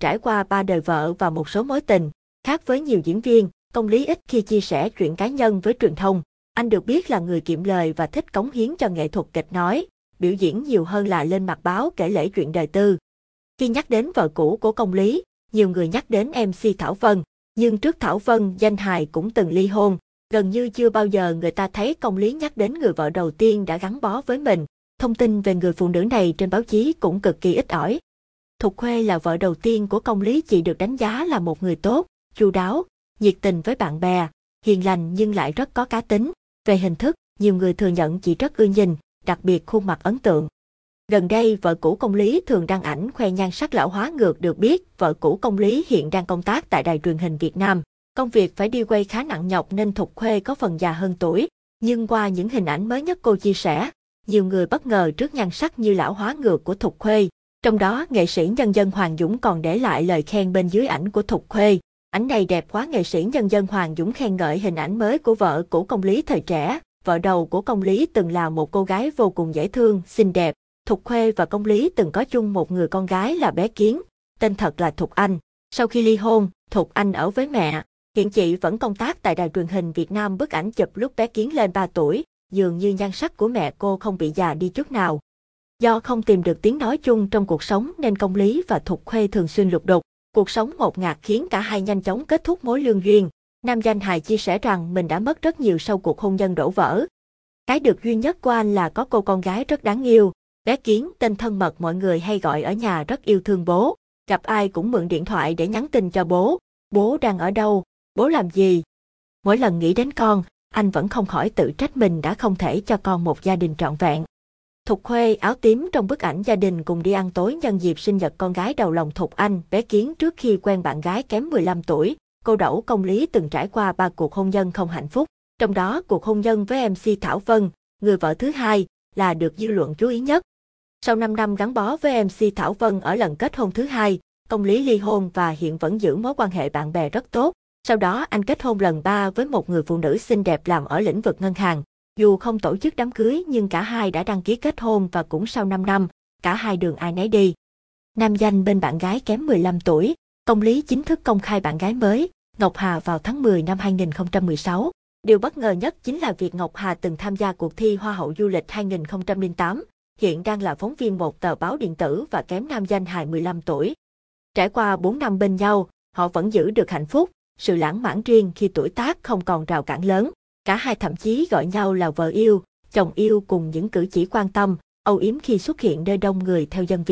trải qua ba đời vợ và một số mối tình. Khác với nhiều diễn viên, công lý ít khi chia sẻ chuyện cá nhân với truyền thông. Anh được biết là người kiệm lời và thích cống hiến cho nghệ thuật kịch nói, biểu diễn nhiều hơn là lên mặt báo kể lể chuyện đời tư. Khi nhắc đến vợ cũ của công lý, nhiều người nhắc đến MC Thảo Vân, nhưng trước Thảo Vân, danh hài cũng từng ly hôn. Gần như chưa bao giờ người ta thấy công lý nhắc đến người vợ đầu tiên đã gắn bó với mình. Thông tin về người phụ nữ này trên báo chí cũng cực kỳ ít ỏi. Thục Khuê là vợ đầu tiên của công lý chị được đánh giá là một người tốt, chu đáo, nhiệt tình với bạn bè, hiền lành nhưng lại rất có cá tính. Về hình thức, nhiều người thừa nhận chị rất ưa nhìn, đặc biệt khuôn mặt ấn tượng. Gần đây, vợ cũ công lý thường đăng ảnh khoe nhan sắc lão hóa ngược được biết, vợ cũ công lý hiện đang công tác tại đài truyền hình Việt Nam. Công việc phải đi quay khá nặng nhọc nên Thục Khuê có phần già hơn tuổi. Nhưng qua những hình ảnh mới nhất cô chia sẻ, nhiều người bất ngờ trước nhan sắc như lão hóa ngược của Thục Khuê. Trong đó, nghệ sĩ nhân dân Hoàng Dũng còn để lại lời khen bên dưới ảnh của Thục Khuê. Ảnh này đẹp quá nghệ sĩ nhân dân Hoàng Dũng khen ngợi hình ảnh mới của vợ cũ công lý thời trẻ. Vợ đầu của công lý từng là một cô gái vô cùng dễ thương, xinh đẹp. Thục Khuê và công lý từng có chung một người con gái là bé Kiến, tên thật là Thục Anh. Sau khi ly hôn, Thục Anh ở với mẹ. Hiện chị vẫn công tác tại đài truyền hình Việt Nam bức ảnh chụp lúc bé Kiến lên 3 tuổi, dường như nhan sắc của mẹ cô không bị già đi chút nào. Do không tìm được tiếng nói chung trong cuộc sống nên công lý và Thục Khuê thường xuyên lục đục. Cuộc sống ngột ngạt khiến cả hai nhanh chóng kết thúc mối lương duyên. Nam danh hài chia sẻ rằng mình đã mất rất nhiều sau cuộc hôn nhân đổ vỡ. Cái được duy nhất của anh là có cô con gái rất đáng yêu. Bé Kiến, tên thân mật mọi người hay gọi ở nhà rất yêu thương bố. Gặp ai cũng mượn điện thoại để nhắn tin cho bố. Bố đang ở đâu? Bố làm gì? Mỗi lần nghĩ đến con, anh vẫn không khỏi tự trách mình đã không thể cho con một gia đình trọn vẹn. Thục Khuê áo tím trong bức ảnh gia đình cùng đi ăn tối nhân dịp sinh nhật con gái đầu lòng Thục Anh, bé Kiến trước khi quen bạn gái kém 15 tuổi, cô đẩu Công Lý từng trải qua ba cuộc hôn nhân không hạnh phúc. Trong đó cuộc hôn nhân với MC Thảo Vân, người vợ thứ hai, là được dư luận chú ý nhất. Sau 5 năm gắn bó với MC Thảo Vân ở lần kết hôn thứ hai, công lý ly hôn và hiện vẫn giữ mối quan hệ bạn bè rất tốt. Sau đó anh kết hôn lần ba với một người phụ nữ xinh đẹp làm ở lĩnh vực ngân hàng. Dù không tổ chức đám cưới nhưng cả hai đã đăng ký kết hôn và cũng sau 5 năm, cả hai đường ai nấy đi. Nam danh bên bạn gái kém 15 tuổi, công lý chính thức công khai bạn gái mới, Ngọc Hà vào tháng 10 năm 2016. Điều bất ngờ nhất chính là việc Ngọc Hà từng tham gia cuộc thi Hoa hậu du lịch 2008, hiện đang là phóng viên một tờ báo điện tử và kém nam danh hài 15 tuổi. Trải qua 4 năm bên nhau, họ vẫn giữ được hạnh phúc, sự lãng mạn riêng khi tuổi tác không còn rào cản lớn. Cả hai thậm chí gọi nhau là vợ yêu, chồng yêu cùng những cử chỉ quan tâm, âu yếm khi xuất hiện nơi đông người theo dân Việt.